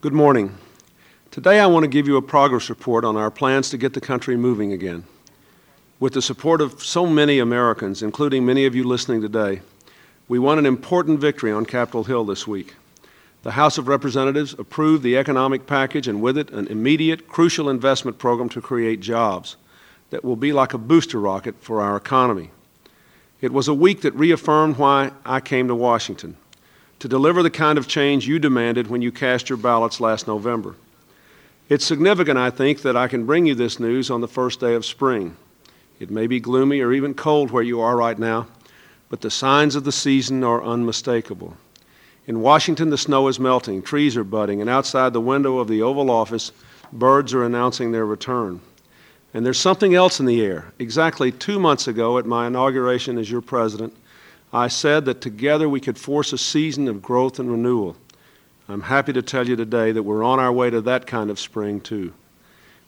Good morning. Today I want to give you a progress report on our plans to get the country moving again. With the support of so many Americans, including many of you listening today, we won an important victory on Capitol Hill this week. The House of Representatives approved the economic package and with it an immediate, crucial investment program to create jobs that will be like a booster rocket for our economy. It was a week that reaffirmed why I came to Washington to deliver the kind of change you demanded when you cast your ballots last November. It's significant, I think, that I can bring you this news on the first day of spring. It may be gloomy or even cold where you are right now, but the signs of the season are unmistakable. In Washington, the snow is melting, trees are budding, and outside the window of the Oval Office, birds are announcing their return. And there's something else in the air. Exactly two months ago, at my inauguration as your president, I said that together we could force a season of growth and renewal. I'm happy to tell you today that we're on our way to that kind of spring, too.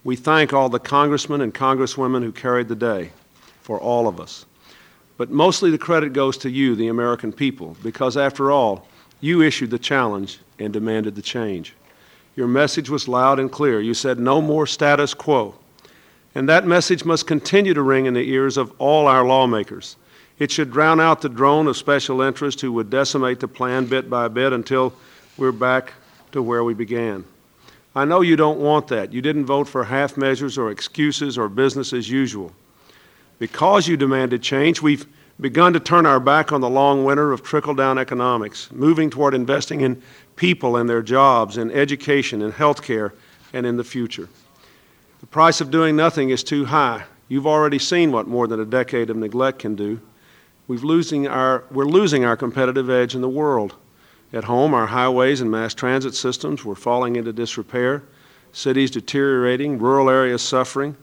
We thank all the congressmen and congresswomen who carried the day for all of us. But mostly the credit goes to you, the American people, because after all, you issued the challenge and demanded the change. Your message was loud and clear. You said, no more status quo. And that message must continue to ring in the ears of all our lawmakers. It should drown out the drone of special interest who would decimate the plan bit by bit until we're back to where we began. I know you don't want that. You didn't vote for half measures or excuses or business as usual. Because you demanded change, we've begun to turn our back on the long winter of trickle down economics, moving toward investing in people and their jobs, in education, in health care, and in the future. The price of doing nothing is too high. You've already seen what more than a decade of neglect can do. We've losing our, we're losing our competitive edge in the world. At home, our highways and mass transit systems were falling into disrepair, cities deteriorating, rural areas suffering,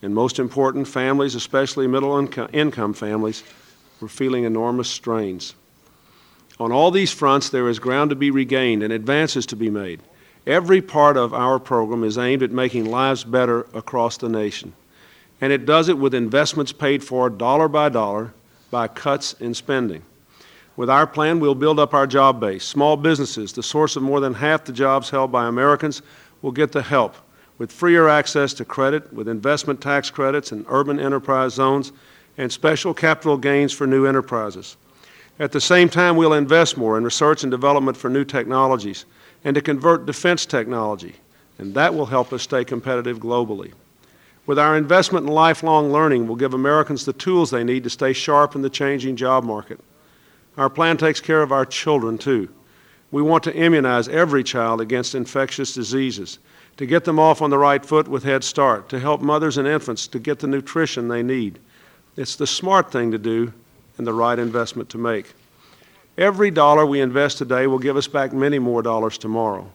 and most important, families, especially middle income families, were feeling enormous strains. On all these fronts, there is ground to be regained and advances to be made. Every part of our program is aimed at making lives better across the nation. And it does it with investments paid for dollar by dollar by cuts in spending. With our plan, we'll build up our job base. Small businesses, the source of more than half the jobs held by Americans, will get the help with freer access to credit, with investment tax credits and urban enterprise zones, and special capital gains for new enterprises. At the same time, we'll invest more in research and development for new technologies and to convert defense technology, and that will help us stay competitive globally. With our investment in lifelong learning, we'll give Americans the tools they need to stay sharp in the changing job market. Our plan takes care of our children, too. We want to immunize every child against infectious diseases, to get them off on the right foot with Head Start, to help mothers and infants to get the nutrition they need. It's the smart thing to do and the right investment to make. Every dollar we invest today will give us back many more dollars tomorrow.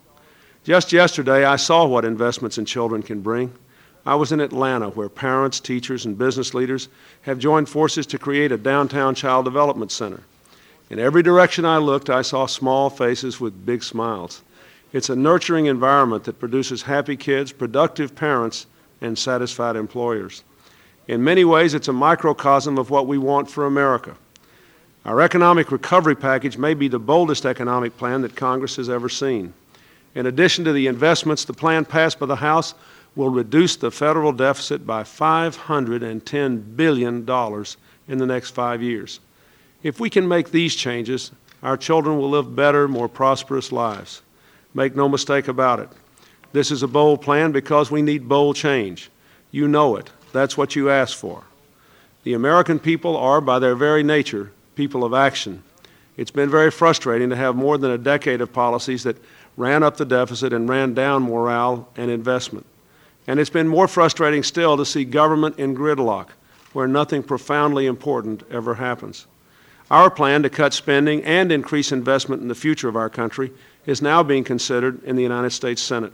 Just yesterday, I saw what investments in children can bring. I was in Atlanta, where parents, teachers, and business leaders have joined forces to create a downtown child development center. In every direction I looked, I saw small faces with big smiles. It's a nurturing environment that produces happy kids, productive parents, and satisfied employers. In many ways, it's a microcosm of what we want for America. Our economic recovery package may be the boldest economic plan that Congress has ever seen. In addition to the investments, the plan passed by the House will reduce the federal deficit by $510 billion in the next five years. If we can make these changes, our children will live better, more prosperous lives. Make no mistake about it. This is a bold plan because we need bold change. You know it. That's what you asked for. The American people are, by their very nature, people of action. It's been very frustrating to have more than a decade of policies that ran up the deficit and ran down morale and investment. And it's been more frustrating still to see government in gridlock, where nothing profoundly important ever happens. Our plan to cut spending and increase investment in the future of our country is now being considered in the United States Senate.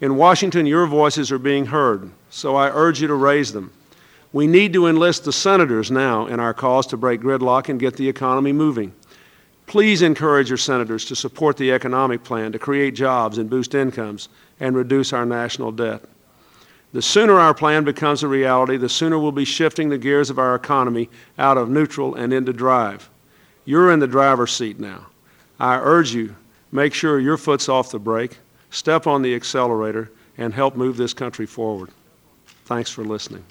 In Washington, your voices are being heard, so I urge you to raise them. We need to enlist the senators now in our cause to break gridlock and get the economy moving. Please encourage your senators to support the economic plan to create jobs and boost incomes and reduce our national debt. The sooner our plan becomes a reality, the sooner we'll be shifting the gears of our economy out of neutral and into drive. You're in the driver's seat now. I urge you, make sure your foot's off the brake. step on the accelerator, and help move this country forward. Thanks for listening.